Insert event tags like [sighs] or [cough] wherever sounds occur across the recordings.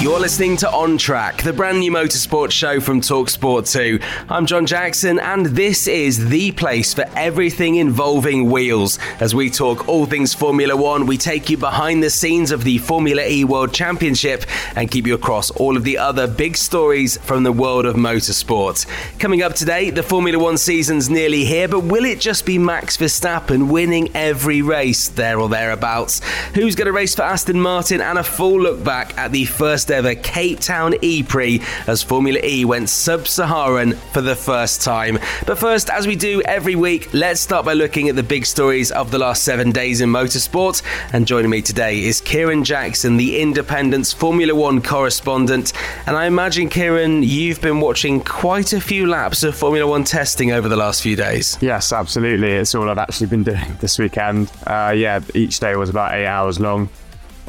You're listening to On Track, the brand new motorsport show from Talksport 2. I'm John Jackson, and this is the place for everything involving wheels. As we talk all things Formula One, we take you behind the scenes of the Formula E World Championship and keep you across all of the other big stories from the world of motorsport. Coming up today, the Formula One season's nearly here, but will it just be Max Verstappen winning every race there or thereabouts? Who's going to race for Aston Martin and a full look back at the first ever Cape Town E Prix as Formula E went sub Saharan for the first time. But first, as we do every week, let's start by looking at the big stories of the last seven days in motorsport. And joining me today is Kieran Jackson, the Independent's Formula One correspondent. And I imagine, Kieran, you've been watching quite a few laps of Formula One testing over the last few days. Yes, absolutely. It's all I've actually been doing [laughs] this weekend. Uh, yeah, each day was about eight hours long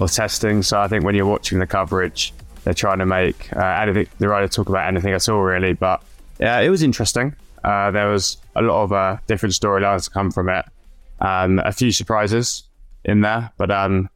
of testing. So I think when you're watching the coverage, they're trying to make uh, anything. They're to talk about anything at all, really. But yeah, it was interesting. Uh, there was a lot of uh, different storylines to come from it. Um, a few surprises in there, but um,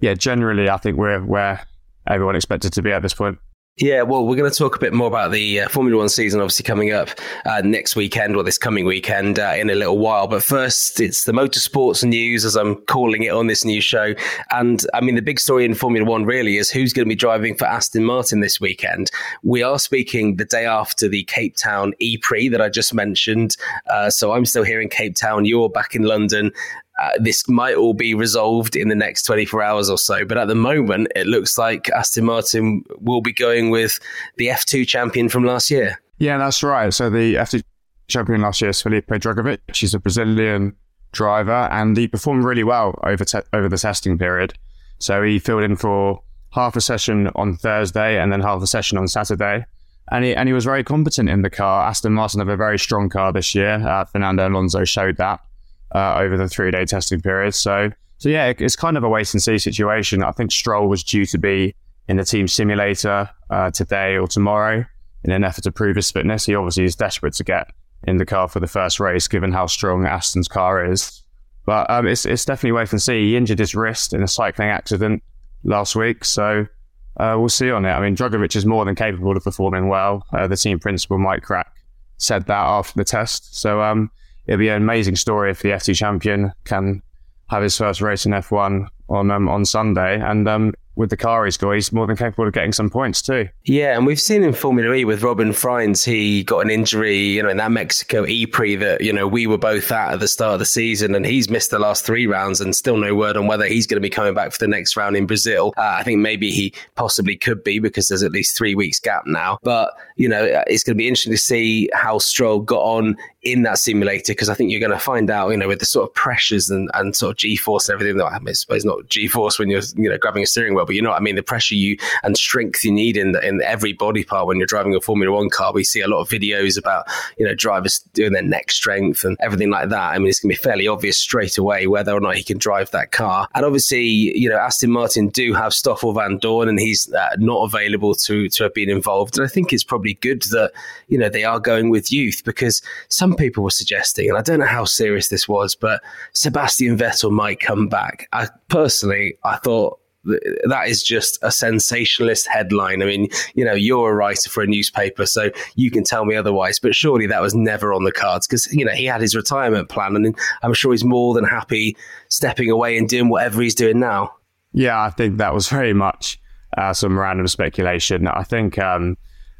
yeah, generally, I think we're where everyone expected to be at this point. Yeah, well, we're going to talk a bit more about the uh, Formula One season, obviously coming up uh, next weekend or this coming weekend uh, in a little while. But first, it's the motorsports news, as I'm calling it on this new show. And I mean, the big story in Formula One really is who's going to be driving for Aston Martin this weekend. We are speaking the day after the Cape Town E Prix that I just mentioned. Uh, so I'm still here in Cape Town. You're back in London uh, this might all be resolved in the next 24 hours or so. But at the moment, it looks like Aston Martin will be going with the F2 champion from last year. Yeah, that's right. So the F2 champion last year is Felipe Drugovich. He's a Brazilian driver, and he performed really well over te- over the testing period. So he filled in for half a session on Thursday and then half a session on Saturday. And he, and he was very competent in the car. Aston Martin have a very strong car this year. Uh, Fernando Alonso showed that uh, over the three day testing period. So, so yeah, it's kind of a wait and see situation. I think Stroll was due to be in the team simulator uh, today or tomorrow in an effort to prove his fitness. He obviously is desperate to get in the car for the first race, given how strong Aston's car is. But um, it's it's definitely wait and see. He injured his wrist in a cycling accident last week, so uh, we'll see on it. I mean, Drugovich is more than capable of performing well. Uh, the team principal Mike Krack, said that after the test. So um, it'd be an amazing story if the F2 champion can have his first race in F1 on um, on Sunday, and um, with the car he's got, he's more than capable of getting some points too. Yeah, and we've seen in Formula E with Robin Frijns, he got an injury, you know, in that Mexico E Prix that, you know, we were both at at the start of the season, and he's missed the last three rounds and still no word on whether he's going to be coming back for the next round in Brazil. Uh, I think maybe he possibly could be because there's at least three weeks gap now. But, you know, it's going to be interesting to see how Stroll got on in that simulator because I think you're going to find out, you know, with the sort of pressures and, and sort of G force and everything that I suppose not G force when you're, you know, grabbing a steering wheel, but you know what I mean? The pressure you and strength you need in the, in every body part when you're driving a Formula One car. We see a lot of videos about, you know, drivers doing their neck strength and everything like that. I mean, it's going to be fairly obvious straight away whether or not he can drive that car. And obviously, you know, Aston Martin do have Stoffel Vandoorne and he's uh, not available to, to have been involved. And I think it's probably good that, you know, they are going with youth because some people were suggesting, and I don't know how serious this was, but Sebastian Vettel might come back. I personally, I thought that is just a sensationalist headline. I mean, you know, you're a writer for a newspaper, so you can tell me otherwise. But surely that was never on the cards because you know he had his retirement plan, and I'm sure he's more than happy stepping away and doing whatever he's doing now. Yeah, I think that was very much uh, some random speculation. I think um,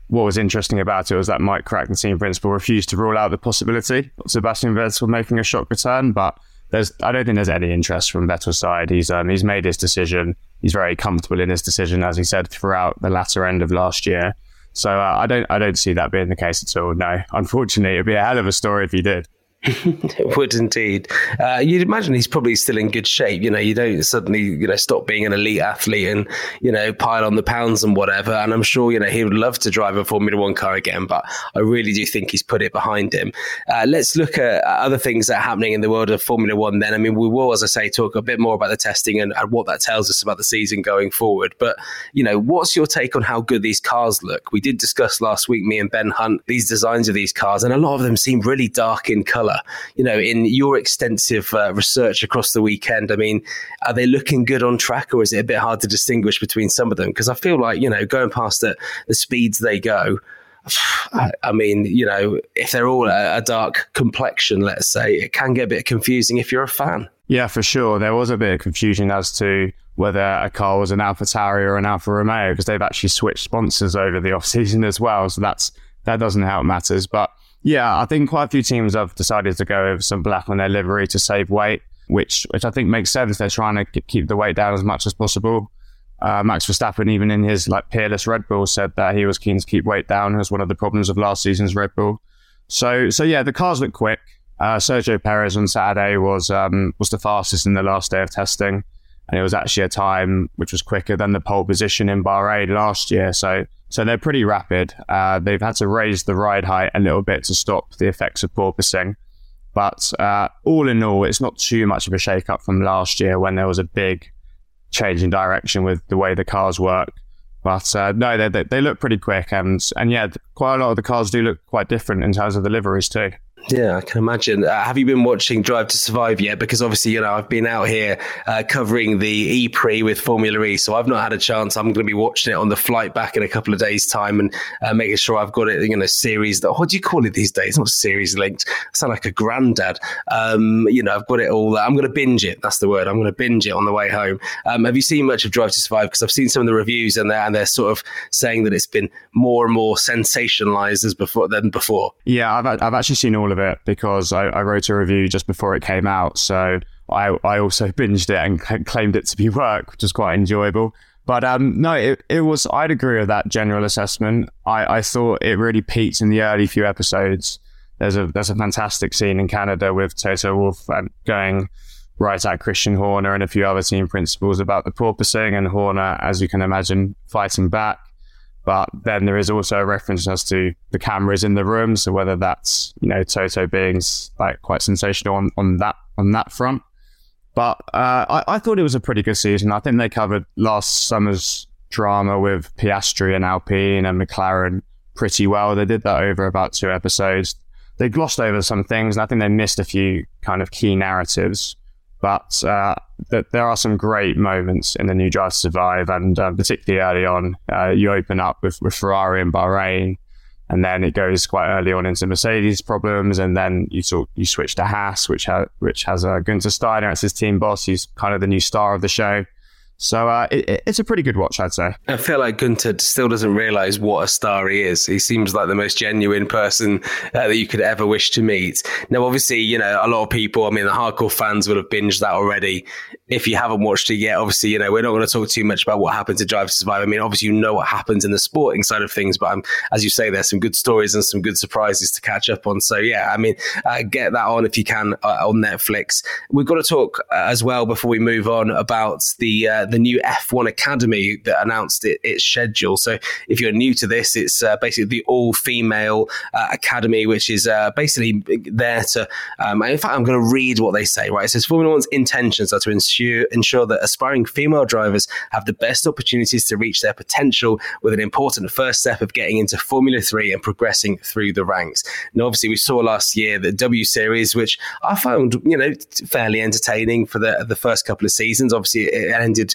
what was interesting about it was that Mike Krack, the team principal, refused to rule out the possibility of Sebastian Vettel making a shock return, but there's I don't think there's any interest from Vettel's side. He's um, he's made his decision. He's very comfortable in his decision, as he said throughout the latter end of last year. So uh, I don't I don't see that being the case at all. No, unfortunately, it'd be a hell of a story if he did [laughs] it would indeed. Uh, you'd imagine he's probably still in good shape. You know, you don't suddenly, you know, stop being an elite athlete and, you know, pile on the pounds and whatever. And I'm sure, you know, he would love to drive a Formula One car again, but I really do think he's put it behind him. Uh, let's look at other things that are happening in the world of Formula One then. I mean, we will, as I say, talk a bit more about the testing and, and what that tells us about the season going forward. But, you know, what's your take on how good these cars look? We did discuss last week, me and Ben Hunt, these designs of these cars, and a lot of them seem really dark in color You know, in your extensive uh, research across the weekend, I mean, are they looking good on track, or is it a bit hard to distinguish between some of them? Because I feel like you know, going past the, the speeds they go. [sighs] I mean, you know, if they're all a, a dark complexion, let's say, it can get a bit confusing if you're a fan. Yeah, for sure. There was a bit of confusion as to whether a car was an Alpha Tauri or an Alfa Romeo because they've actually switched sponsors over the [laughs] off season as well. So that's that doesn't help matters. But yeah, I think quite a few teams have decided to go with some black on their livery to save weight, which which I think makes sense. They're trying to keep the weight down as much as possible. Uh, Max Verstappen, even in his like peerless Red Bull, said that he was keen to keep weight down as one of the problems of last season's Red Bull. So so yeah, the cars look quick. Uh, Sergio Perez on Saturday was um, was the fastest in the last day of testing, and it was actually a time which was quicker than the pole position in Bahrain last year. So so they're pretty rapid. Uh, they've had to raise the ride height a little bit to stop the effects of porpoising. But uh, all in all, it's not too much of a shake up from last year when there was a big change in direction with the way the cars work. But uh, no, they, they, they look pretty quick. And, and yeah, quite a lot of the cars do look quite different in terms of the liveries too. Yeah, I can imagine. Uh, have you been watching Drive to Survive yet? Because obviously, you know, I've been out here uh, covering the E with Formula E, so I've not had a chance. I'm going to be watching it on the flight back in a couple of days' time and uh, making sure I've got it, you know, series that, what do you call it these days? Not series linked. I sound like a granddad. Um, you know, I've got it all. I'm going to binge it. That's the word. I'm going to binge it on the way home. Um, have you seen much of Drive to Survive? Because I've seen some of the reviews and they're, and they're sort of saying that it's been more and more sensationalized as before than before. Yeah, I've, I've actually seen all of it because I, I wrote a review just before it came out. So I, I also [laughs] binged it and claimed it to be [laughs] work, which was quite enjoyable. But um, no, it, it was, I'd agree with that general assessment. I, I thought it really peaked in the early few episodes. There's a, there's a fantastic scene in Canada with Toto Wolff going right at Christian Horner and a few other team principals about the porpoising and Horner, as you can imagine, fighting back. But then there is also a reference as to the cameras in the room. So whether that's, you know, Toto being like quite sensational on, on that on that front. But uh, I, I thought it was a pretty good season. I think they covered last summer's drama with Piastri and Alpine and McLaren pretty well. They did that over about two episodes. They glossed over some things, and I think they missed a few kind of key narratives. But uh, th- there are some great moments in the new Drive to Survive, and uh, particularly early on, uh, you open up with, with Ferrari and Bahrain, and then it goes quite early on into Mercedes problems, and then you sort you switch to Haas, which ha- which has uh, Gunther Steiner as his team boss. He's kind of the new star of the show. So uh, it, it's a pretty good watch, I'd say. I feel like Gunter still doesn't realize what a star he is. He seems like the most genuine person uh, that you could ever wish to meet. Now, obviously, you know, a lot of people, I mean, the hardcore fans would have binged that already. If you haven't watched it yet, obviously, you know, we're not going to talk too much about what happened to Drive to Survive. I mean, obviously, you know what happens in the sporting side of things, but um, as you say, there's some good stories and some good surprises to catch up on. So, yeah, I mean, uh, get that on if you can uh, on Netflix. We've got to talk uh, as well before we move on about the uh, the new F1 Academy that announced it, its schedule. So if you're new to this, it's uh, basically the all female uh, academy, which is uh, basically there to. Um, in fact, I'm going to read what they say. Right, it says Formula One's intentions are to ensure ensure that aspiring female drivers have the best opportunities to reach their potential, with an important first step of getting into Formula Three and progressing through the ranks. Now, obviously, we saw last year the W Series, which I found you know fairly entertaining for the the first couple of seasons. Obviously, it ended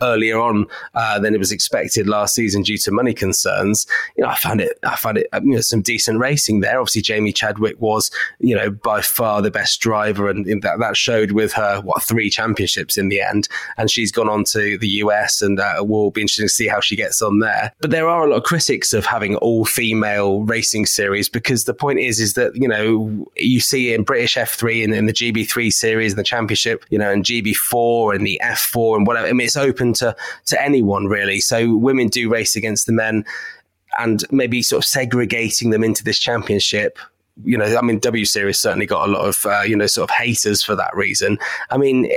earlier on uh, than it was expected last season due to money concerns. You know, I found it, I found it, you know, some decent racing there. Obviously, Jamie Chadwick was, you know, by far the best driver, and that that showed with her what three championships in the end, and she's gone on to the US, and uh, will be interesting to see how she gets on there. But there are a lot of critics of having all female racing series because the point is, is that you know you see in British F3 and in the GB3 series and the Championship, you know, and GB4 and the F4 and whatever. I mean, it's open to to anyone really. So women do race against the men, and maybe sort of segregating them into this championship you know, I mean, W Series certainly got a lot of uh, you know sort of haters for that reason. I mean,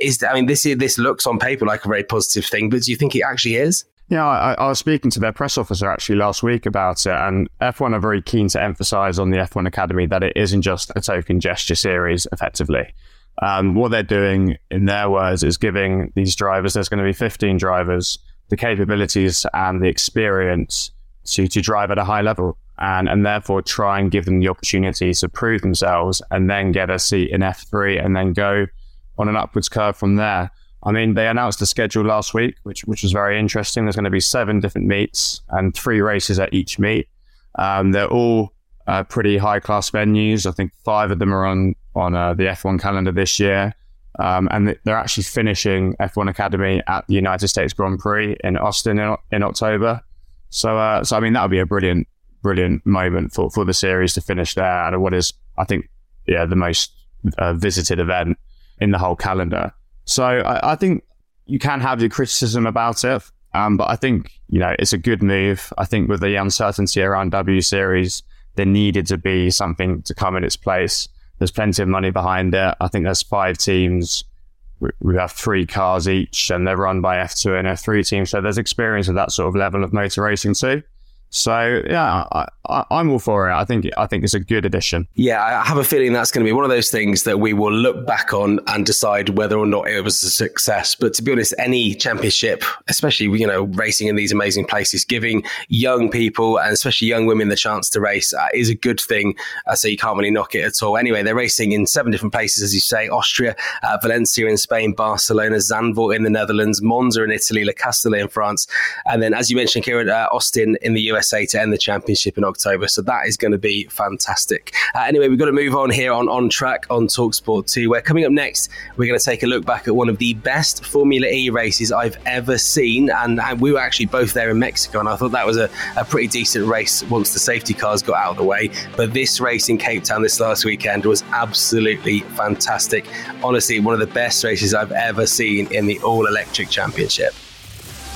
is I mean this this looks on paper like a very positive thing, but do you think it actually is? Yeah, I, I, was speaking to their press officer actually last week about it, and F1 are very keen to emphasise on the F1 Academy that it isn't just a token gesture series, effectively. Um, what they're doing, in their words, is giving these drivers, there's going to be 15 drivers, the capabilities and the experience to, to drive at a high level and, and therefore try and give them the opportunity to prove themselves and then get a seat in F3 and then go on an upwards curve from there. I mean, they announced the schedule last week, which which was very interesting. There's going to be seven different meets and three races at each meet. Um, they're all uh, pretty high class venues. I think five of them are on on uh, the F1 calendar this year, um, and they're actually finishing F1 Academy at the United States Grand Prix in Austin in, in October. So, uh, so I mean, that would be a brilliant, brilliant moment for for the series to finish there at what is, I think, yeah, the most uh, visited event in the whole calendar. So I, I think you can have your criticism about it, um, but I think you know it's a good move. I think with the uncertainty around W Series, there needed to be something to come in its place. There's plenty of money behind it. I think there's five teams. We have three cars each, and they're run by F2 and F3 teams. So there's experience of that sort of level of motor racing too. So yeah, I, am all for it. I think I think it's a good addition. Yeah, I have a feeling that's going to be one of those things that we will look back on and decide whether or not it was a success. But to be honest, any championship, especially you know racing in these amazing places, giving young people and especially young women the chance to race uh, is a good thing. Uh, so you can't really knock it at all. Anyway, they're racing in seven different places, as you say: Austria, uh, Valencia in Spain, Barcelona, Zandvoort in the Netherlands, Monza in Italy, Le Castellet in France, and then as you mentioned, Kieran, uh, Austin in the US. USA to end the championship in October. So that is going to be fantastic. Uh, anyway, we've got to move on here on On Track on Talksport 2, where coming up next, we're going to take a look back at one of the best Formula E races I've ever seen. And, and we were actually both there in Mexico, and I thought that was a, a pretty decent race once the safety cars got out of the way. But this race in Cape Town this last weekend was absolutely fantastic. Honestly, one of the best races I've ever seen in the all electric championship.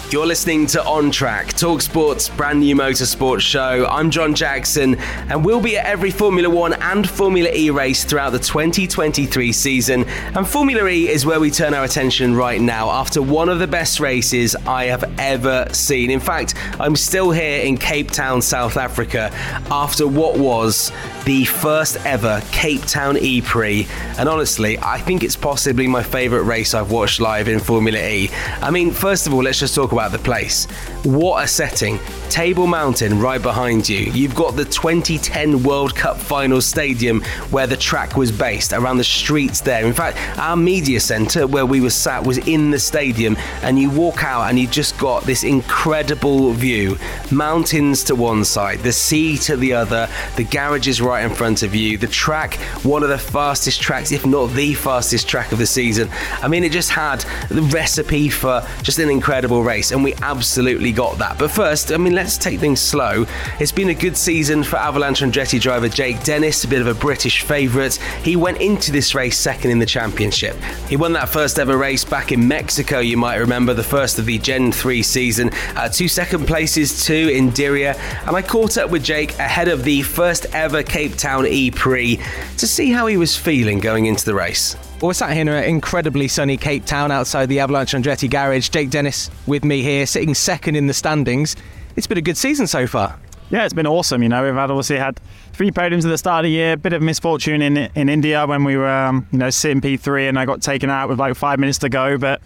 You're listening to On Track, Talksport's brand new motorsport show. I'm John Jackson, and we'll be at every Formula One and Formula E race throughout the 2023 season. And Formula E is where we turn our attention right now after one of the best races I have ever seen. In fact, I'm still here in Cape Town, South Africa, after what was the first ever Cape Town E Prix. And honestly, I think it's possibly my favourite race I've watched live in Formula E. I mean, first of all, let's just talk about the place. What a setting! Table Mountain right behind you. You've got the 2010 World Cup final stadium where the track was based, around the streets there. In fact, our media centre where we were sat was in the stadium, and you walk out and you just got this incredible view. Mountains to one side, the sea to the other, the garage is right in front of you, the track, one of the fastest tracks, if not the fastest track of the season. I mean, it just had the recipe for just an incredible race, and we absolutely got that. But first, I mean, let's take things slow. It's been a good season for Avalanche and Andretti driver Jake Dennis, a bit of a British favourite. He went into this race second in the championship. He won that first ever race back in Mexico, you might remember, the first of the Gen 3 season. Uh, two second places, two in Diriyah. And I caught up with Jake ahead of the first ever Cape Town E Prix to see how he was feeling going into the race. Well, we're sat here in an incredibly sunny Cape Town outside the Avalanche Andretti garage. Jake Dennis with me here, sitting second in the standings it's been a good season so far. Yeah, it's been awesome. You know, we've had obviously had three podiums at the start of the year. A bit of misfortune in in India when we were, um, you know, sitting P3 and I got taken out with like five minutes to go. But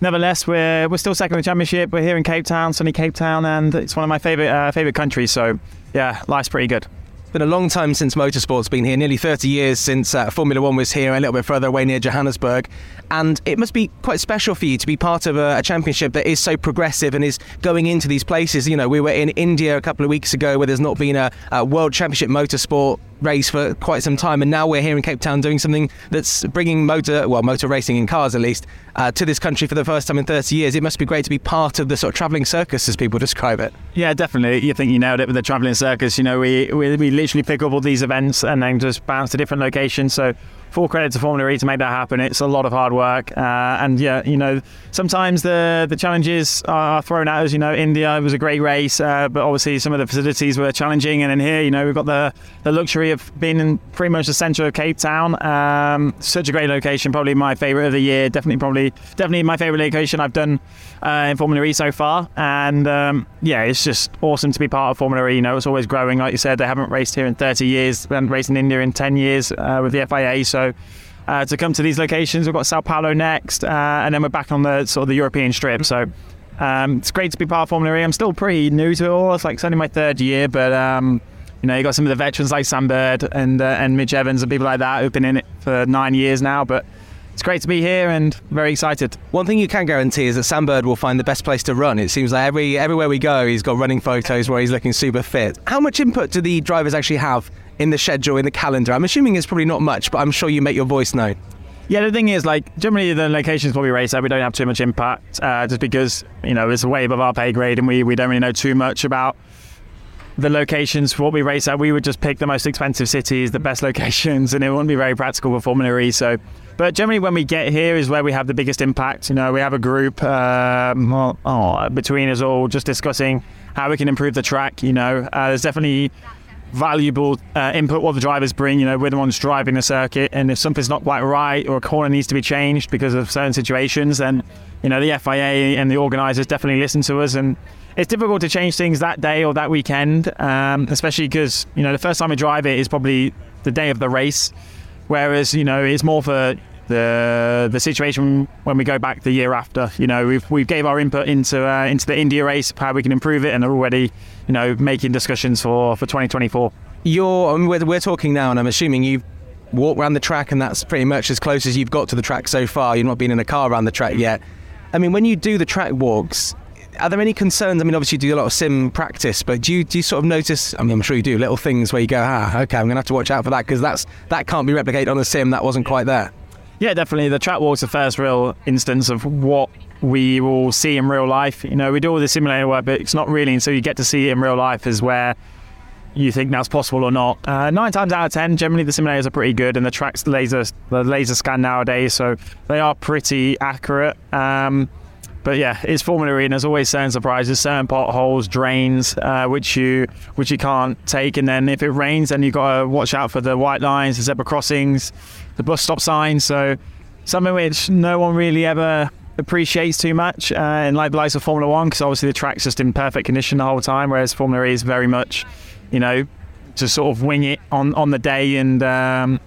nevertheless, we're we're still second in the championship. We're here in Cape Town, sunny Cape Town, and it's one of my favorite uh, favorite countries. So yeah, life's pretty good. Been a long time since motorsport's been here, nearly 30 years since uh, Formula One was here, a little bit further away near Johannesburg. And it must be quite special for you to be part of a, a, championship that is so progressive and is going into these places. You know, we were in India a couple of weeks ago where there's not been a, a World Championship motorsport race for quite some time, and now we're here in Cape Town doing something that's bringing motor, well, motor racing in cars at least, uh, to this country for the first time in 30 years. It must be great to be part of the sort of travelling circus, as people describe it. Yeah, definitely. You think you nailed it with the travelling circus. You know, we, we, we literally pick up all these events and then just bounce to different locations. So full credit to Formula E to make that happen. It's a lot of hard work, uh, and yeah, you know, sometimes the the challenges are thrown at us. You know, India was a great race, uh, but obviously some of the facilities were challenging, and in here, you know, we've got the the luxury of being in pretty much the centre of Cape Town. Um, such a great location, probably my favourite of the year. Definitely, probably, definitely my favourite location I've done uh, in Formula E so far, and um, yeah, it's just awesome to be part of Formula E. You know, it's always growing. Like you said, they haven't raced here in 30 years, they haven't raced in India in 10 years uh, with the FIA, so uh, to come to these locations. We've got Sao Paulo next, uh, and then we're back on the sort of the European strip. So um, it's great to be part of Formula E. I'm still pretty new to it all. It's like it's only my third year, but um, you know, you got some of the veterans like Sam Bird and uh, and Mitch Evans and people like that who've been in it for nine years now. But it's great to be here and very excited. One thing you can guarantee is that Sam Bird will find the best place to run. It seems like every everywhere we go, he's got running photos where he's looking super fit. How much input do the drivers actually have in the schedule, in the calendar? I'm assuming it's probably not much, but I'm sure you make your voice known. Yeah, the thing is, like, generally the locations where we race at, we don't have too much impact, uh, just because you know it's way above our pay grade, and we we don't really know too much about the locations for what we race at. We would just pick the most expensive cities, the best [laughs] locations, and it wouldn't be very practical for Formula E. So, but generally when we get here is where we have the biggest impact. You know, we have a group um, oh, between us all just discussing how we can improve the track. You know, uh, there's definitely valuable uh, input what the drivers bring. You know, we're the ones driving the circuit, and if something's not quite right or a corner needs to be changed because of certain situations, then you know the FIA and the organisers definitely listen to us. And it's difficult to change things that day or that weekend, um, especially because you know the first time we drive it is probably the day of the race, whereas you know it's more for the the situation when we go back the year after. You know, we've we gave our input into uh, into the India race, how we can improve it, and are already you know making discussions for for 2024. You're I mean, we're, we're talking now, and I'm assuming you've walked around the track, and that's pretty much as close as you've got to the track so far. You've not been in a car around the track yet. I mean, when you do the track walks, are there any concerns? I mean, obviously, you do a lot of sim practice, but do you, do you sort of notice? I mean, I'm sure you do little things where you go, ah, okay, I'm going to have to watch out for that because that's that can't be replicated on a sim. That wasn't quite there. Yeah, definitely. The track walk's the first real instance of what we will see in real life. You know, we do all the simulator work, but it's not really until you get to see it in real life is where you think that's possible or not. Uh, nine times out of ten, generally the simulators are pretty good, and the tracks laser the laser scan nowadays, so they are pretty accurate. Um, but yeah, it's Formula E, and there's always certain surprises, certain potholes, drains, uh, which you which you can't take. And then if it rains, then you've got to watch out for the white lines, the zebra crossings, the bus stop signs. So something which no one really ever appreciates too much. Uh, and like the likes of Formula One, because obviously the track's just in perfect condition the whole time, whereas Formula E is very much, you know, to sort of wing it on on the day and um,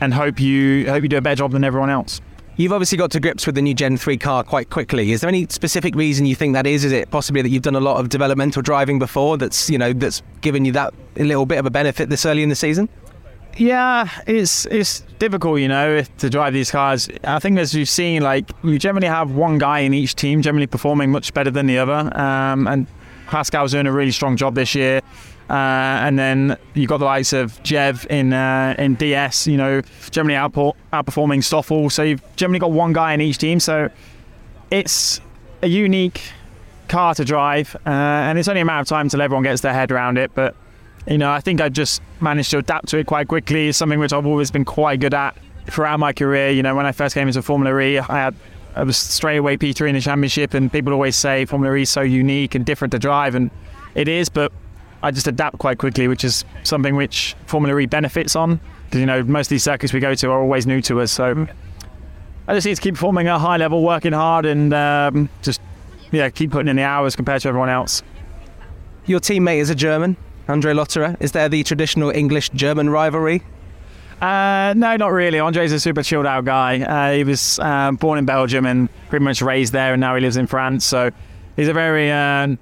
and hope you hope you do a better job than everyone else. You've obviously got to grips with the new Gen 3 car quite quickly. Is there any specific reason you think that is? Is it possibly that you've done a lot of developmental driving before that's, you know, that's given you that little bit of a benefit this early in the season? Yeah, it's it's difficult, you know, to drive these cars. I think as you've seen, like you generally have one guy in each team generally performing much better than the other, um, and Pascal's doing a really strong job this year. Uh, and then you've got the likes of Jev in uh, in DS, you know, generally output, outperforming Stoffel. So you've generally got one guy in each team. So it's a unique car to drive, uh, and it's only a matter of time until everyone gets their head around it. But you know, I think I just managed to adapt to it quite quickly. It's something which I've always been quite good at throughout my career. You know, when I first came into Formula E, I had I was straight away P3 in the championship, and people always say Formula E is so unique and different to drive, and it is. But I just adapt quite quickly, which is something which Formula E benefits on. Because you know most of these circuits we go to are always new to us, so I just need to keep performing at a high level, working hard, and um, just yeah, keep putting in the hours compared to everyone else. Your teammate is a German, Andre Lotterer. Is there the traditional English-German rivalry? Uh, no, not really. Andre's a super chilled out guy. Uh, he was um, born in Belgium and pretty much raised there, and now he lives in France. So he's a very uh,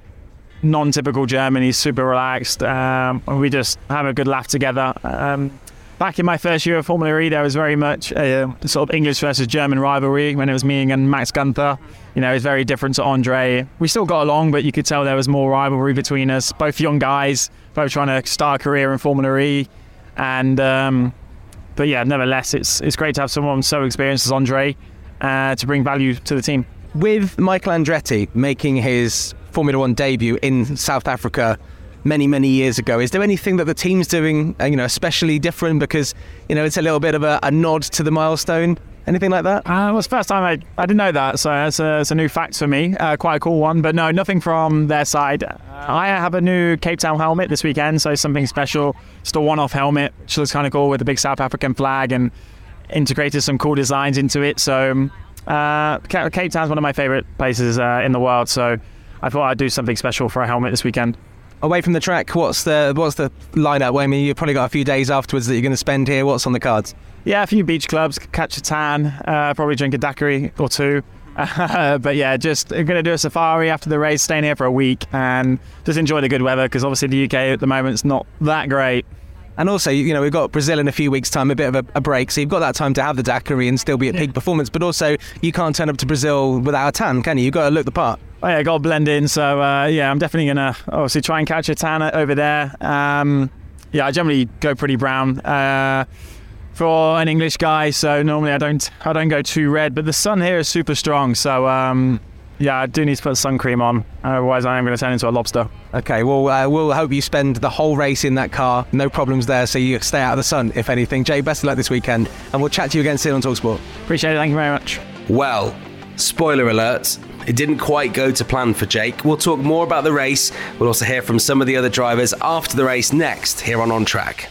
non-typical German. He's super relaxed. Um, and we just have a good laugh together. Um, back in my first year of Formula E, there was very much a sort of English versus German rivalry when it was me and Max Gunther. You know, it's very different to Andre. We still got along, but you could tell there was more rivalry between us. Both young guys, both trying to start a career in Formula E, and um, but yeah, nevertheless, it's it's great to have someone so experienced as Andre uh, to bring value to the team. With Michael Andretti making his Formula One debut in South Africa many many years ago, is there anything that the team's doing, uh, you know, especially different because you know it's a little bit of a, a nod to the milestone? Anything like that? Uh, was the first time I, I didn't know that, so it's a, it's a new fact for me. Uh, quite a cool one, but no, nothing from their side. Uh, I have a new Cape Town helmet this weekend, so something special. Just a one off helmet, which looks kind of cool with the big South African flag and integrated some cool designs into it. So, um, uh, Cape Town's one of my favorite places uh, in the world, so I thought I'd do something special for a helmet this weekend away from the track, what's the what's the lineup? Well, I mean, you've probably got a few days afterwards that you're going to spend here. What's on the cards? Yeah, a few beach clubs, catch a tan, uh, probably drink a daiquiri or two. Uh, [laughs] but yeah, just going to do a safari after the race, staying here for a week, and just enjoy the good weather because obviously the UK at the moment is not that great. And also, you know, we've got Brazil in a few weeks' time, a bit of a, a, break, so you've got that time to have the daiquiri and still be at yeah. peak performance. But also, you can't turn up to Brazil without a tan, can you? You've got to look the part. Oh yeah, I got to blend in. So uh, yeah, I'm definitely gonna obviously try and catch a tan over there. Um, yeah, I generally go pretty brown. Uh, for an English guy, so normally I don't I don't go too red, but the sun here is super strong, so um, yeah, I do need to put sun cream on, otherwise I am going to turn into a lobster. Okay, well uh, we'll hope you spend the whole race in that car, no problems there, so you stay out of the sun if anything. Jay, best of luck this weekend, and we'll chat to you again soon on Talksport. Appreciate it, thank you very much. Well, spoiler alert. It didn't quite go to plan for Jake. We'll talk more about the race. We'll also hear from some of the other drivers after the race next here on On Track.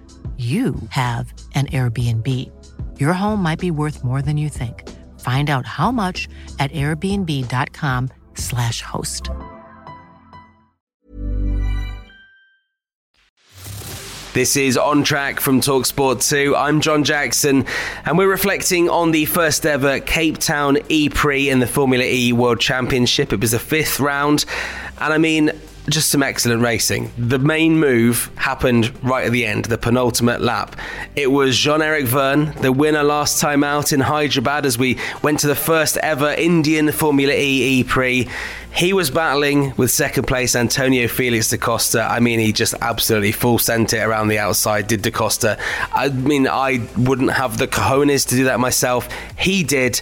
you have an Airbnb. Your home might be worth more than you think. Find out how much at airbnb.com/slash host. This is On Track from Talksport 2. I'm John Jackson, and we're reflecting on the first ever Cape Town E Prix in the Formula E World Championship. It was the fifth round, and I mean, just some excellent racing. The main move happened right at the end, the penultimate lap. It was Jean Eric Vergne, the winner last time out in Hyderabad as we went to the first ever Indian Formula E E Prix. He was battling with second place Antonio Felix da Costa. I mean, he just absolutely full sent it around the outside, did da Costa. I mean, I wouldn't have the cojones to do that myself. He did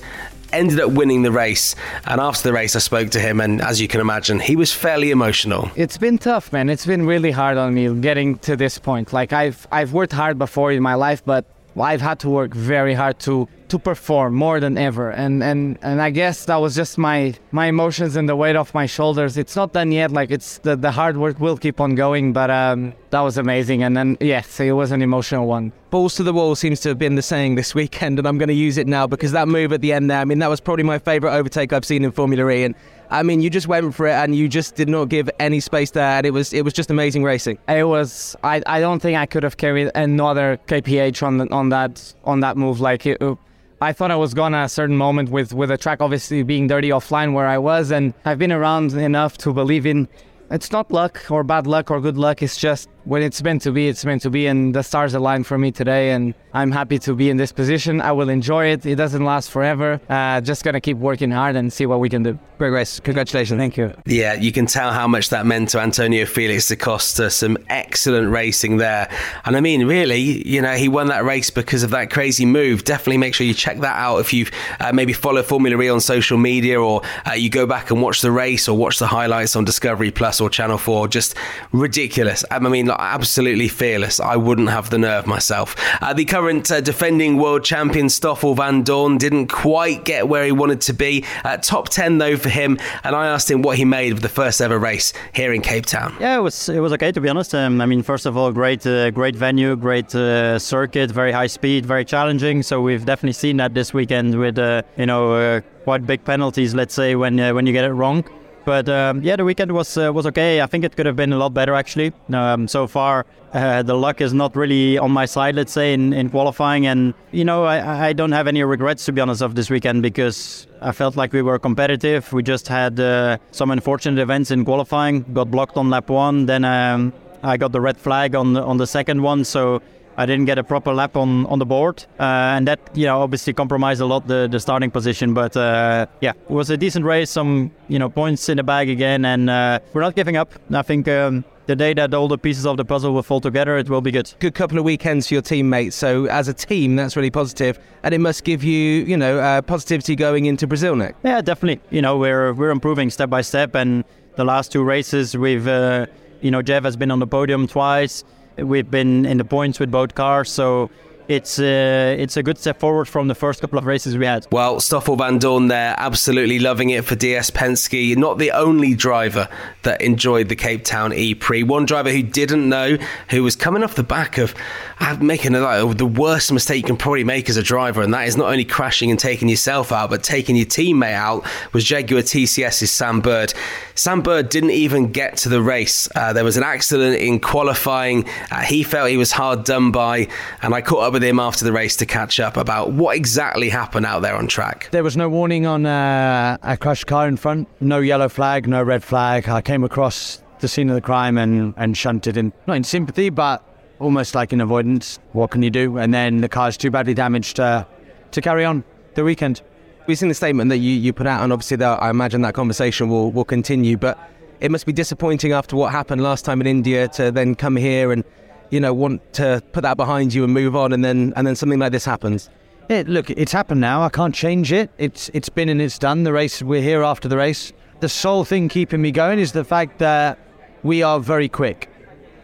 ended up winning the race. And after the race, I spoke to him, and as you can imagine, he was fairly emotional. It's been tough, man. It's been really hard on me getting to this point. Like I've I've worked hard before in my life, but I've had to work very hard to to perform more than ever. And and and i guess that was just my my emotions and the weight off my shoulders. It's not done yet. Like it's the, the hard work will keep on going but um that was amazing. And then yes it was an emotional one. Balls to the wall seems to have been the saying this weekend and i'm going to use it now because that move at the end there i mean that was probably my favorite overtake i've seen in formula e and I mean, you just went for it, and you just did not give any space there. And it was it was just amazing racing. It was. I, I don't think I could have carried another KPH on on that on that move. Like it, uh, I thought I was gone at a certain moment with with the track obviously being dirty offline where I was, and I've been around enough to believe in. It's not luck or bad luck or good luck. It's just when it's meant to be, it's meant to be, and the stars aligned for me today, and I'm happy to be in this position. I will enjoy it. It doesn't last forever. Uh, just gonna keep working hard and see what we can do. Great race. Congratulations. Thank you. Yeah, you can tell how much that meant to Antonio Felix da Costa. Some excellent racing there. And I mean, really, you know, he won that race because of that crazy move. Definitely make sure you check that out if you've uh, maybe follow Formula E on social media or uh, you go back and watch the race or watch the highlights on Discovery Plus or Channel 4. Just ridiculous. I mean, absolutely fearless. I wouldn't have the nerve myself. Uh, the current uh, defending world champion Stoffel Vandoorne didn't quite get where he wanted to be. Uh, top 10 though for him, and I asked him what he made of the first ever race here in Cape Town. Yeah, it was it was okay to be honest. Um, I mean, first of all, great uh, great venue, great uh, circuit, very high speed, very challenging. So we've definitely seen that this weekend with uh, you know quite big penalties. Let's say when when you get it wrong. But um, yeah, the weekend was uh, was okay. I think it could have been a lot better actually. Um, so far, uh, the luck is not really on my side. Let's say in, in qualifying, and you know, I, I don't have any regrets to be honest of this weekend because I felt like we were competitive. We just had uh, some unfortunate events in qualifying. Got blocked on lap one. Then um, I got the red flag on the, on the second one. So I didn't get a proper lap on, on the board, uh, and that you know obviously compromised a lot the, the starting position. But uh, yeah, it was a decent race. Some you know points in the bag again, and uh, we're not giving up. I think. Um, the day that all the pieces of the puzzle will fall together, it will be good. Good couple of weekends for your teammates. So as a team, that's really positive, and it must give you, you know, uh, positivity going into Brazil next. Yeah, definitely. You know, we're we're improving step by step, and the last two races, we've, uh, you know, JEV has been on the podium twice. We've been in the points with both cars, so it's uh, it's a good step forward from the first couple of races we had. Well, Stoffel Vandoorne there, absolutely loving it for DS Penske. Not the only driver that enjoyed the Cape Town E Prix. One driver who didn't know, who was coming off the back of uh, making a, like, the worst mistake you can probably make as a driver, and that is not only crashing and taking yourself out, but taking your teammate out, was Jaguar TCS's Sam Bird. Sam Bird didn't even get to the race. Uh, there was an accident in qualifying. Uh, he felt he was hard done by, and I caught up with him after the race to catch up about what exactly happened out there on track. There was no warning on uh, a crashed car in front, no yellow flag, no red flag. I came across the scene of the crime and, and shunted in, not in sympathy, but almost like in avoidance. What can you do? And then the car's too badly damaged uh, to carry on the weekend. We've seen the statement that you, you put out, and obviously, that, I imagine that conversation will, will continue. But it must be disappointing after what happened last time in India to then come here and you know want to put that behind you and move on, and then and then something like this happens. Look, it's happened now. I can't change it. It's it's been and it's done. The race. We're here after the race. The sole thing keeping me going is the fact that we are very quick.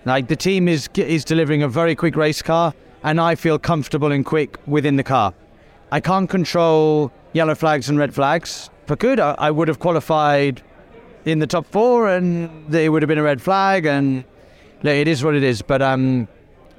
Like the team is is delivering a very quick race car, and I feel comfortable and quick within the car. I can't control yellow flags and red flags. I could, I, I would have qualified in the top four, and there would have been a red flag. And it is what it is. But um,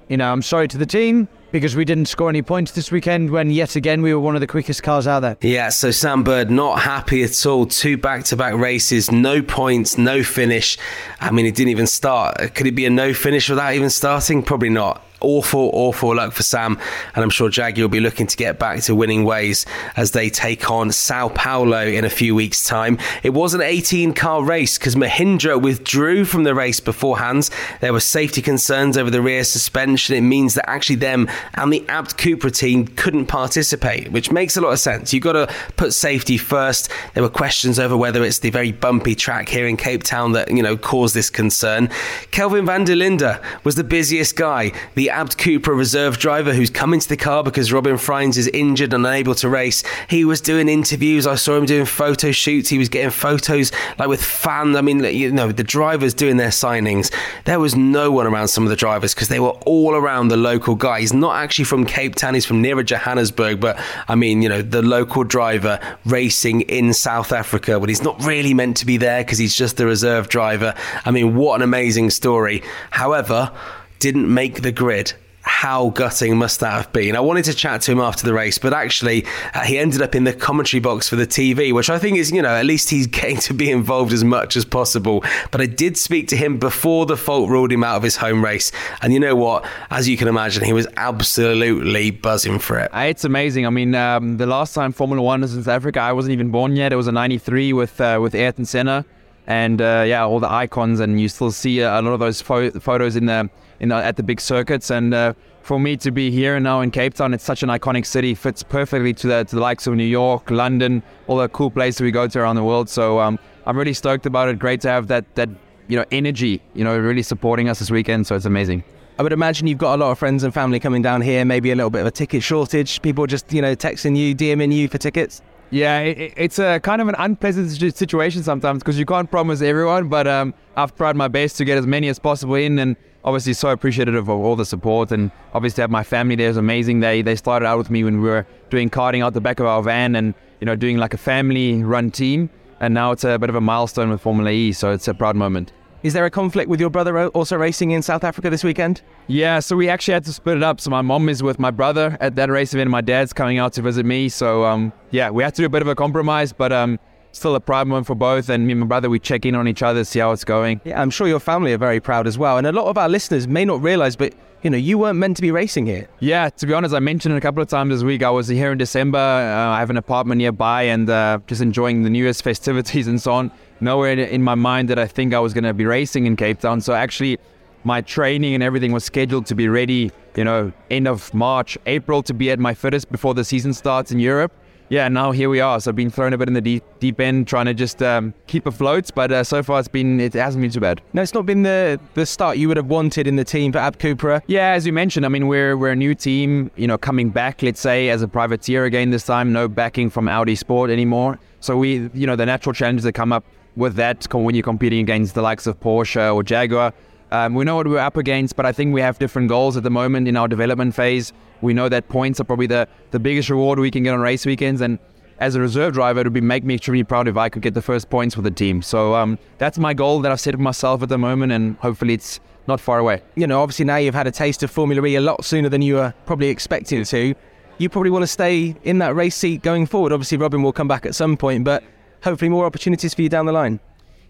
you know, I'm sorry to the team because we didn't score any points this weekend when yet again we were one of the quickest cars out there. Yeah, so Sam Bird not happy at all. Two back to back races, no points, no finish. I mean, it didn't even start. Could it be a no finish without even starting? Probably not awful, awful luck for Sam. And I'm sure Jaguar will be looking to get back to winning ways as they take on Sao Paulo in a few weeks' time. It was an 18 car race because Mahindra withdrew from the race beforehand. There were safety concerns over the rear suspension. It means that actually them and the Abt Cupra team couldn't participate, which makes a lot of sense. You've got to put safety first. There were questions over whether it's the very bumpy track here in Cape Town that, you know, caused this concern. Kelvin van der Linde was the busiest guy. The Abt Cupra reserve driver who's come into the car because Robin Frijns is injured and unable to race. He was doing interviews. I saw him doing photo shoots. He was getting photos like with fans. I mean, you know, the drivers doing their signings. There was no one around some of the drivers because they were all around the local guy. He's not actually from Cape Town. He's from nearer Johannesburg, but I mean, you know, the local driver racing in South Africa when he's not really meant to be there because he's just the reserve driver. I mean, what an amazing story. However, didn't make the grid how gutting must that have been? I wanted to chat to him after the race, but actually, uh, he ended up in the commentary box for the TV, which I think is, you know, at least he's [laughs] getting to be involved as much as possible. But I did speak to him before the fault ruled him out of his home race. And you know what? As you can imagine, he was absolutely buzzing for it. It's amazing. I mean, um, the last time Formula One was in South Africa, I wasn't even born yet. It was a 93 with, uh, with Ayrton Senna. And uh, yeah, all the icons, and you still see a lot of those fo- photos in the at the big circuits. And uh, for me to be here now in Cape Town, it's such an iconic city. Fits perfectly to the to the likes of New York, London, all the cool places we go to around the world. So um, I'm really stoked about it. Great to have that that you know energy, you know, really supporting us this weekend. So it's amazing. I would imagine you've got a lot of friends and family coming down here. Maybe a little bit of a ticket shortage. People just you know texting you, DMing you for tickets. Yeah, it, it's a kind of an unpleasant situation sometimes because you can't promise everyone. But um, I've tried my best to get as many as possible in, and obviously so appreciative of all the support. And obviously, have my family there is amazing. They they started out with me when we were doing karting out the back of our van, and you know doing like a family run team. And now it's a bit of a milestone with Formula E, so it's a proud moment. Is there a conflict with your brother also racing in South Africa this weekend? Yeah, so we actually had to split it up. So my mom is with my brother at that race event. My dad's coming out to visit me. So um, yeah, we had to do a bit of a compromise, but um, still a proud moment for both. And me and my brother, we check in on each other, see how it's going. Yeah, I'm sure your family are very proud as well. And a lot of our listeners may not realize, but you know, you weren't meant to be racing here. Yeah, to be honest, I mentioned it a couple of times this week. I was here in December. Uh, I have an apartment nearby and uh, just enjoying the New Year's festivities [laughs] and so on nowhere in my mind that I think I was going to be racing in Cape Town. So actually, my training and everything was scheduled to be ready, you know, end of March, April to be at my fittest before the season starts in Europe. Yeah, now here we are. So I've been thrown a bit in the deep, deep end, trying to just um, keep afloat. But uh, so far, it's been it hasn't been too bad. No, it's not been the the start you would have wanted in the team for Abt Cupra. Yeah, as you mentioned, I mean we're we're a new team. You know, coming back, let's say as a privateer again this time. No backing from Audi Sport anymore. So we, you know, the natural challenges that come up with that when you're competing against the likes of Porsche or Jaguar. Um, we know what we're up against, but I think we have different goals at the moment in our development phase. We know that points are probably the, the biggest reward we can get on race weekends. And as a reserve driver, it would be make me extremely proud if I could get the first points for the team. So um, that's my goal that I've set for myself at the moment, and hopefully it's not far away. You know, obviously now you've had a taste of Formula E a lot sooner than you were probably expecting to. You probably want to stay in that race seat going forward. Obviously, Robin will come back at some point, but hopefully more opportunities for you down the line.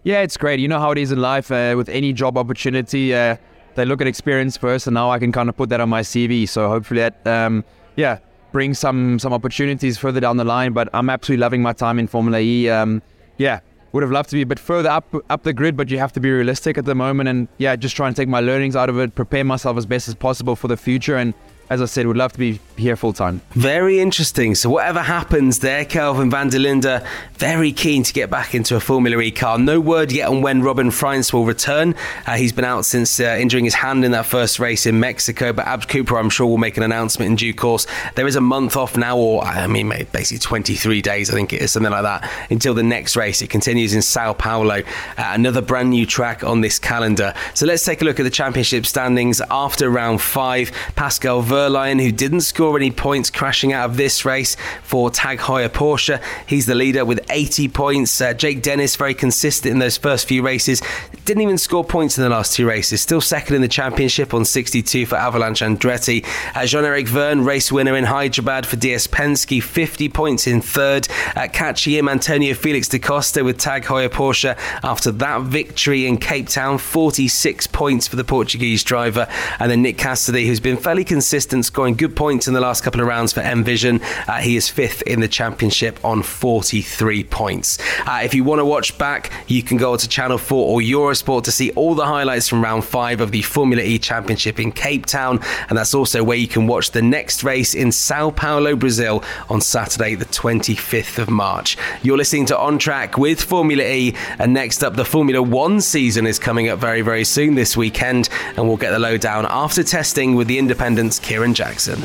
Yeah, it's great. You know how it is in life uh, with any job opportunity. Uh, they look at experience first, and now I can kind of put that on my CV. So hopefully that, um, yeah, brings some some opportunities further down the line. But I'm absolutely loving my time in Formula E. Um, yeah, would have loved to be a bit further up up the grid, but you have to be realistic at the moment. And yeah, just try and take my learnings out of it, prepare myself as best as possible for the future, and as I said, would love to be here full time. Very interesting. So whatever happens there, Kelvin van der Linde, very keen to get back into a Formula E car. No word yet on when Robin Frijns will return. Uh, he's been out since uh, injuring his hand in that first race in Mexico, but Abt Cupra, I'm sure, will make an announcement in due course. There is a month off now, or I mean, basically 23 days, I think it is, something like that, until the next race. It continues in Sao Paulo, uh, another brand new track on this calendar. So let's take a look at the championship standings after round five. Pascal Wehrlein, who didn't score any points crashing out of this race for Tag Heuer Porsche. He's the leader with 80 points. Uh, Jake Dennis, very consistent in those first few races. Didn't even score points in the last two races. Still second in the championship on 62 for Avalanche Andretti. Uh, Jean Eric Vergne, race winner in Hyderabad for DS Penske, 50 points in third. At him, Antonio Felix da Costa with Tag Heuer Porsche after that victory in Cape Town, 46 points for the Portuguese driver. And then Nick Cassidy, who's been fairly consistent scoring good points in the last couple of rounds for Envision. Uh, he is fifth in the championship on 43 points. Uh, if you want to watch back, you can go to Channel 4 or Eurosport to see all the highlights from round five of the Formula E Championship in Cape Town. And that's also where you can watch the next race in Sao Paulo, Brazil on Saturday, the 25th of March. You're listening to On Track with Formula E. And next up, the Formula One season is coming up very, very soon this weekend. And we'll get the lowdown after testing with the Independent's Jackson.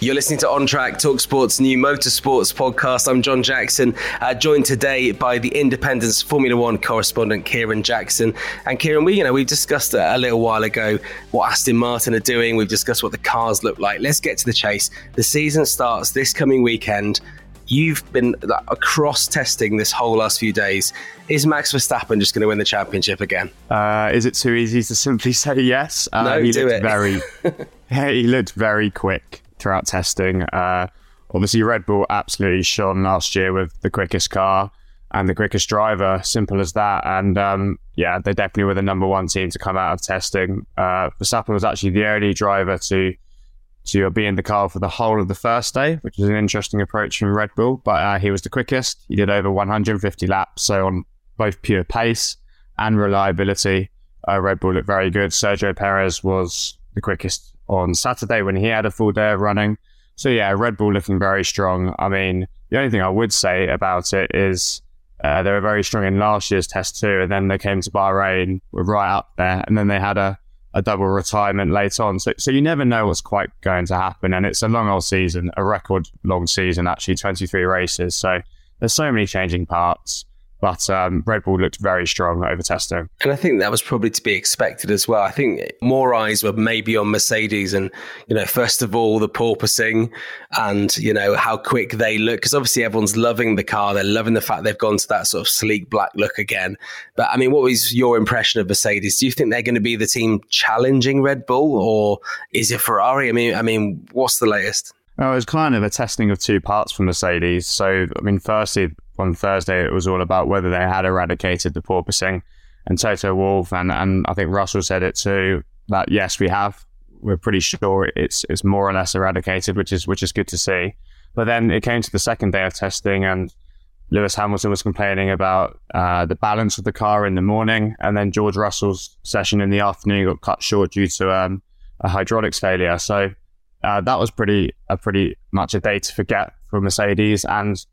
You're listening to On Track Talk Sports new motorsports podcast. I'm John Jackson, uh, joined today by the Independent's Formula One correspondent Kieran Jackson. And Kieran, we you know we've discussed a little while ago what Aston Martin are doing. We've discussed what the cars look like. Let's get to the chase. The season starts this coming weekend. You've been like, across testing this whole last few days. Is Max Verstappen just going to win the championship again? Uh, is it too easy to simply [laughs] say yes? Uh, no, he do looked it. very, [laughs] he looked very quick throughout testing. Uh, obviously, Red Bull absolutely shone last year with the quickest car and the quickest driver. Simple as that. And um, yeah, they definitely were the number one team to come out of testing. Uh, Verstappen was actually the only driver to to be in the car for the whole of the first day, which is an interesting approach from Red Bull. But uh, he was the quickest. He did over 150 laps. So on both pure pace and reliability, uh, Red Bull looked very good. Sergio Perez was the quickest on Saturday when he had a full day of running. So yeah, Red Bull looking very strong. I mean, the only thing I would say about it is uh, they were very strong in last year's test too, and then they came to Bahrain, were right up there, and then they had a, a double retirement late on. So, so you never know what's quite going to happen, and it's a long old season, a record long season actually, 23 races. So there's so many changing parts. But um, Red Bull looked very strong over testing. And I think that was probably to be expected as well. I think more eyes were maybe on Mercedes and, you know, first of all, the porpoising and, you know, how quick they look. Because obviously everyone's loving the car. They're loving the fact they've gone to that sort of sleek black look again. But I mean, what was your impression of Mercedes? Do you think they're going to be the team challenging Red Bull or is it Ferrari? I mean, I mean, what's the latest? Well, it was kind of a testing of two parts for Mercedes. So, I mean, firstly, on Thursday, it was all about whether they had eradicated the porpoising. And Toto Wolff and, and I think Russell said it too that yes, we have. We're pretty sure it's it's more or less eradicated, which is which is good to see. But then it came to the second day of testing, and Lewis Hamilton was complaining about uh, the balance of the car in the morning, and then George Russell's session in the afternoon got cut short due to um, a hydraulics failure. So uh, that was pretty a pretty much a day to forget for Mercedes. And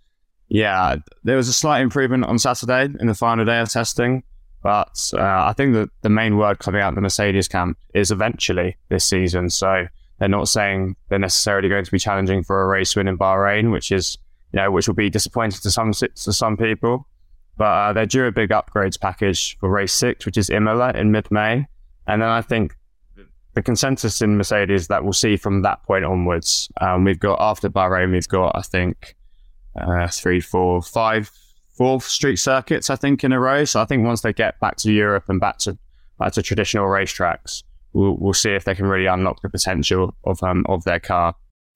yeah, there was a slight improvement on Saturday in the final day of testing, but uh, I think that the main word coming out of the Mercedes camp is eventually this season. So they're not saying they're necessarily going to be challenging for a race win in Bahrain, which is you know which will be disappointing to some to some people. But uh, they're due a big upgrades package for race six, which is Imola in mid-May, and then I think the consensus in Mercedes that we'll see from that point onwards. Um, we've got after Bahrain, we've got I think uh, three, four, five, four street circuits I think in a row. So I think once they get back to Europe and back to back to traditional racetracks, we'll we'll see if they can really unlock the potential of um of their car.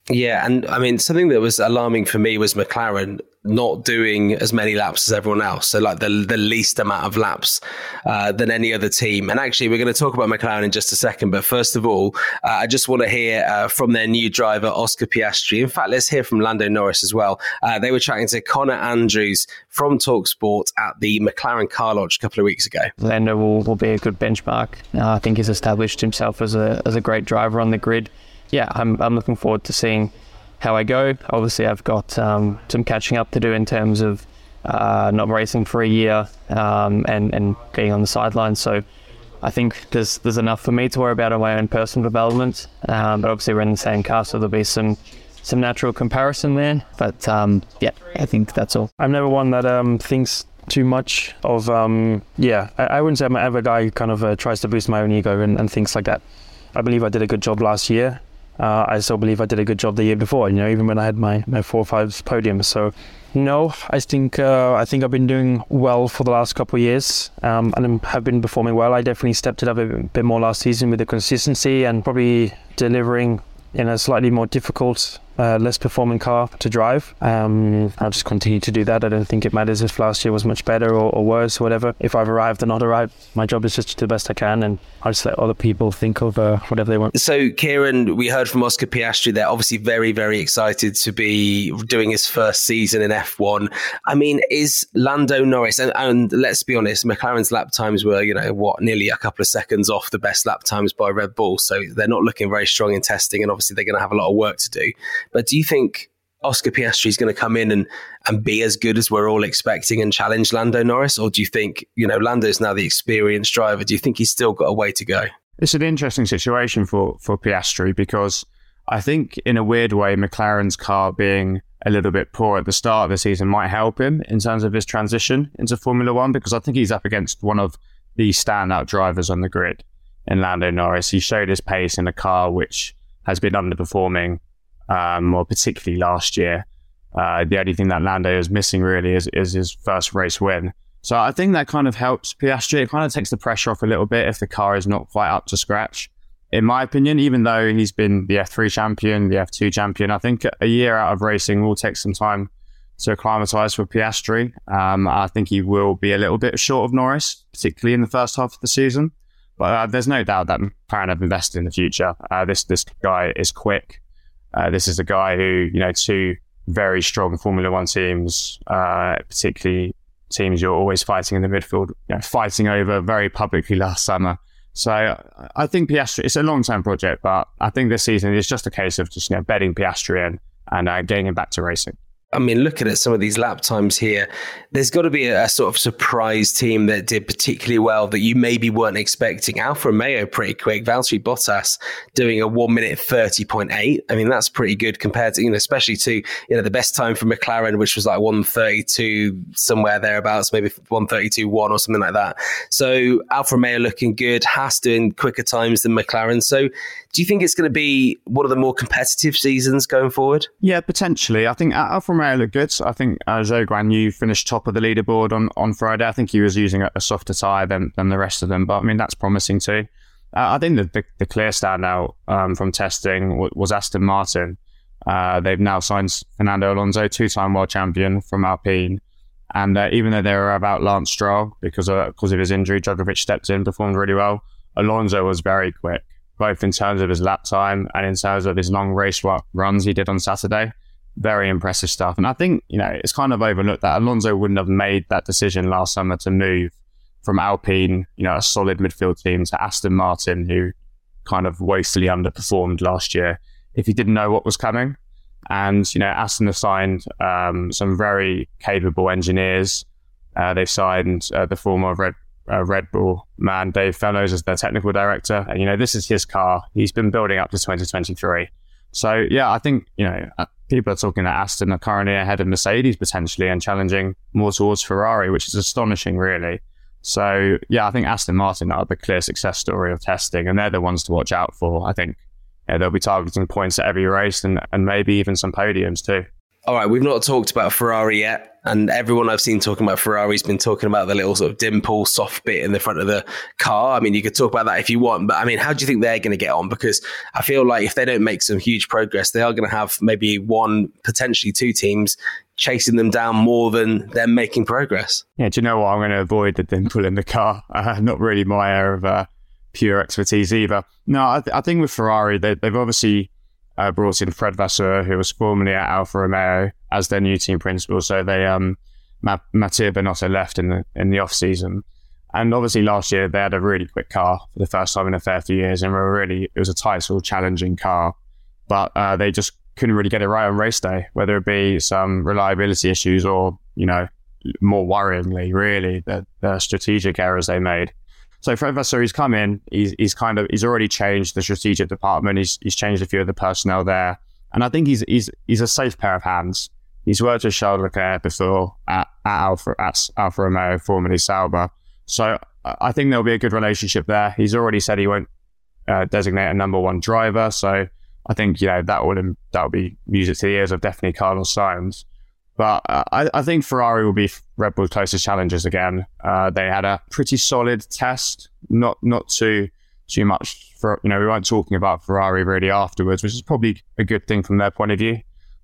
Yeah, and I mean something that was alarming for me was McLaren not doing as many laps as everyone else. So like the the least amount of laps uh, than any other team. And actually, we're going to talk about McLaren in just a second. But first of all, uh, I just want to hear uh, from their new driver Oscar Piastri. In fact, let's hear from Lando Norris as well. Uh, they were chatting to Connor Andrews from Talksport at the McLaren Car Lodge a couple of weeks ago. Lando will, will be a good benchmark. Uh, I think he's established himself as a as a great driver on the grid yeah, I'm, I'm looking forward to seeing how I go. Obviously, I've got um, some catching up to do in terms of uh, not racing for a year um, and and being on the sidelines. So I think there's there's enough for me to worry about on my own personal development. Um, but obviously, we're in the same car, so there'll be some some natural comparison there. But um, yeah, I think that's all. I'm never one that um, thinks too much of um, yeah. I, I, wouldn't say I'm ever a guy who kind of uh, tries to boost my own ego and, and things like that. I believe I did a good job last year uh, I still believe I did a good job the year before. You know, even when I had my, my four or five podiums. So, no, I think uh, I think I've been doing well for the last couple of years, um, and have been performing well. I definitely stepped it up a bit more last season with the consistency and probably delivering in a slightly more difficult, uh, less performing car to drive. Um, I'll just continue to do that. I don't think it matters if last year was much better or, or, worse or whatever. If I've arrived or not arrived, my job is just to do the best I can, and I'll just let other people think of uh, whatever they want. So, Kieran, we heard from Oscar Piastri. They're obviously very, very excited to be doing his first season in F1. I mean, is Lando Norris, and, and let's be honest, McLaren's lap times were, you know, what, nearly a couple of seconds off the best lap times by Red Bull. So they're not looking very strong in testing, and obviously they're going to have a lot of work to do. But do you think Oscar Piastri is going to come in and, and be as good as we're all expecting and challenge Lando Norris? Or do you think, you know, Lando's now the experienced driver? Do you think he's still got a way to go? It's an interesting situation for, for Piastri because I think, in a weird way, McLaren's car being a little bit poor at the start of the season might help him in terms of his transition into Formula One because I think he's up against one of the standout drivers on the grid in Lando Norris. He showed his pace in a car which has been underperforming um, or particularly last year. Uh, the only thing that Lando is missing really is, is his first race win. So I think that kind of helps Piastri. It kind of takes the pressure off a little bit if the car is not quite up to scratch. In my opinion, even though he's been the F3 champion, the F2 champion, I think a year out of racing will take some time to acclimatise for Piastri. Um, I think he will be a little bit short of Norris, particularly in the first half of the season. But uh, there's no doubt that McLaren have invested in the future. Uh, this this guy is quick. Uh, this is a guy who, you know, two very strong Formula One teams, uh, particularly teams you're always fighting in the midfield, you know, fighting over very publicly last summer. So I think Piastri, it's a long term project, but I think this season is just a case of just you know betting Piastri in and uh, getting him back to racing. I mean, looking at some of these lap times here, there's got to be a, a, sort of surprise team that did particularly well that you maybe weren't expecting. Alfa Romeo pretty quick. Valtteri Bottas doing a one minute thirty point eight. I mean, that's pretty good compared to you know, especially to you know the best time for McLaren, which was like one thirty two somewhere thereabouts, maybe one thirty two one or something like that. So Alfa Romeo looking good. Haas doing quicker times than McLaren. So do you think it's going to be one of the more competitive seasons going forward? Yeah, potentially. I think Alfa Romeo looked good. I think uh, Yu finished top of the leaderboard on, on Friday. I think he was using a, a softer tyre than, than the rest of them, but I mean, that's promising too. Uh, I think the, the, the clear standout um, from testing was, was Aston Martin. Uh, they've now signed Fernando Alonso, two-time world champion from Alpine. And uh, even though they were about Lance Stroll because of, because of his injury, Drugovich stepped in, performed really well. Alonso was very quick both in terms of his lap time and in terms of his long race runs he did on Saturday. Very impressive stuff. And I think, you know, it's kind of overlooked that Alonso wouldn't have made that decision last summer to move from Alpine, you know, a solid midfield team to Aston Martin, who kind of wastefully underperformed last year, if he didn't know what was coming. And, you know, Aston have signed um, some very capable engineers. Uh, they've signed uh, the former Red uh, Red Bull man, Dave Fallows, as their technical director. And, you know, this is his car. He's been building up to 2023. So, yeah, I think, you know, people are talking that Aston are currently ahead of Mercedes potentially and challenging more towards Ferrari, which is astonishing, really. So, yeah, I think Aston Martin are the clear success story of testing, and they're the ones to watch out for. I think yeah, they'll be targeting points at every race and, and maybe even some podiums too. All right, we've not talked about Ferrari yet, and everyone I've seen talking about Ferrari's been talking about the little sort of dimple, soft bit in the front of the car. I mean, you could talk about that if you want, but I mean, how do you think they're going to get on? Because I feel like if they don't make some huge progress, they are going to have maybe one, potentially two teams chasing them down more than them making progress. Yeah, do you know what? I'm going to avoid the dimple in the car. [laughs] Uh, not really my area of uh, pure expertise either. No, I, th- I think with Ferrari, they, they've obviously uh, brought in Fred Vasseur, who was formerly at Alfa Romeo, as their new team principal. So they um, Mattia Binotto left in the in the off season, and obviously last year they had a really quick car for the first time in a fair few years, and were really it was a tight, sort of challenging car, but uh, they just couldn't really get it right on race day, whether it be some reliability issues or you know more worryingly, really the, the strategic errors they made. So Fred he's come in, he's, he's kind of, he's already changed the strategic department. He's, he's changed a few of the personnel there. And I think he's, he's, he's a safe pair of hands. He's worked with Charles Leclerc before at, at Alfa, at Alfa Romeo, formerly Sauber. So I think there'll be a good relationship there. He's already said he won't uh, designate a number one driver. So I think, you know, that would, that would be music to the ears of definitely Carlos Sainz. But uh, I, I, think Ferrari will be Red Bull's closest challengers again. Uh, they had a pretty solid test, not not too too much for you know we weren't talking about Ferrari really afterwards, which is probably a good thing from their point of view.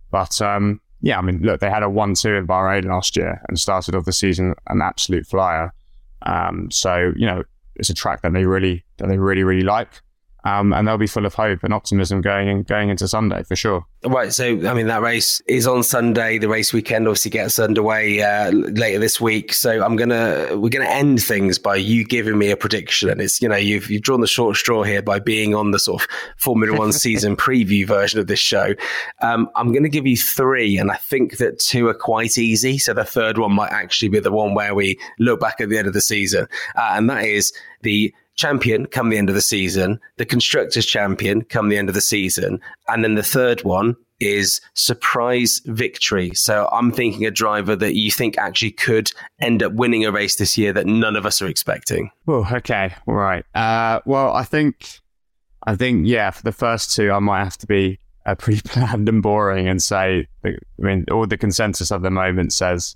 But um, yeah, I mean, look, they had a one-two in Bahrain last year and started off the season an absolute flyer. Um, so you know, it's a track that they really that they really really like um, and they'll be full of hope and optimism going in, going into Sunday for sure. Right. So, I mean, that race is on Sunday. The race weekend obviously gets underway uh, later this week. So, I'm gonna we're gonna end things by you giving me a prediction, and it's you know you've you've drawn the short straw here by being on the sort of Formula One [laughs] season preview version of this show. Um, I'm going to give you three, and I think that two are quite easy. So, the third one might actually be the one where we look back at the end of the season, uh, and that is the champion come the end of the season, the constructors champion come the end of the season, and then the third one is surprise victory. So I'm thinking a driver that you think actually could end up winning a race this year that none of us are expecting. Oh, okay, right. Uh, well, I think, I think, yeah, for the first two, I might have to be uh, pre-planned [laughs] and boring and say, I mean, all the consensus at the moment says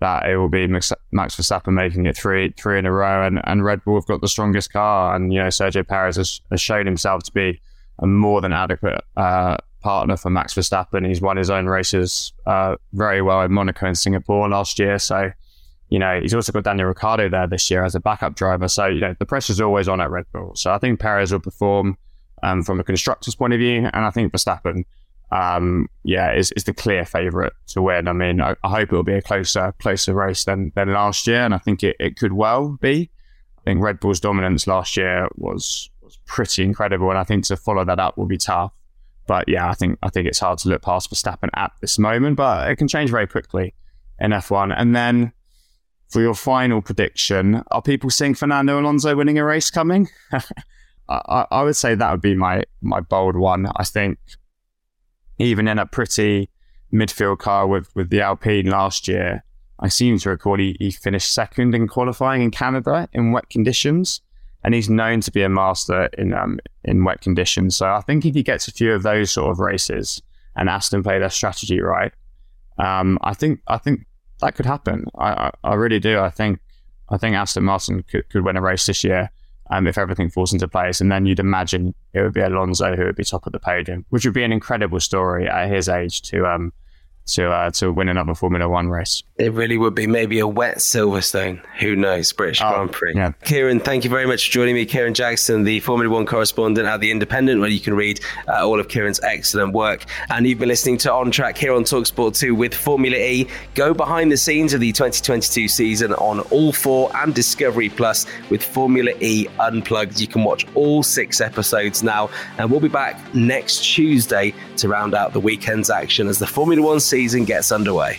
that it will be Max Verstappen making it three three in a row, and, and Red Bull have got the strongest car, and you know Sergio Perez has, has shown himself to be a more than adequate uh, partner for Max Verstappen. He's won his own races uh, very well in Monaco and Singapore last year, so you know he's also got Daniel Ricciardo there this year as a backup driver. So you know the pressure's always on at Red Bull. So I think Perez will perform um, from a constructor's point of view, and I think Verstappen um, yeah, is, is the clear favourite to win. I mean, I, I, hope it will be a closer closer race than, than last year, and I think it, it could well be. I think Red Bull's dominance last year was was pretty incredible, and I think to follow that up will be tough. But yeah, I think I think it's hard to look past Verstappen at this moment, but it can change very quickly in F1. And then for your final prediction, are people seeing Fernando Alonso winning a race coming? [laughs] I, I would say that would be my my bold one. I think even in a pretty midfield car with, with the Alpine last year, I seem to recall he, he finished second in qualifying in Canada in wet conditions. And he's known to be a master in um, in wet conditions. So I think if he gets a few of those sort of races and Aston play their strategy right, um, I think I think that could happen. I, I, I, really do. I think I think Aston Martin could, could win a race this year um, if everything falls into place. And then you'd imagine it would be Alonso who would be top of the podium, which would be an incredible story at his age to um, to uh, to win another Formula One race. It really would be maybe a wet Silverstone. Who knows? British oh, Grand Prix. Yeah. Kieran, thank you very much for joining me. Kieran Jackson, the Formula One correspondent at The Independent, where you can read uh, all of Kieran's excellent work. And you've been listening to On Track here on Talksport 2 with Formula E. Go behind the scenes of the 2022 season on All 4 and Discovery Plus with Formula E Unplugged. You can watch all six episodes now. And we'll be back next Tuesday to round out the weekend's action as the Formula One season gets underway.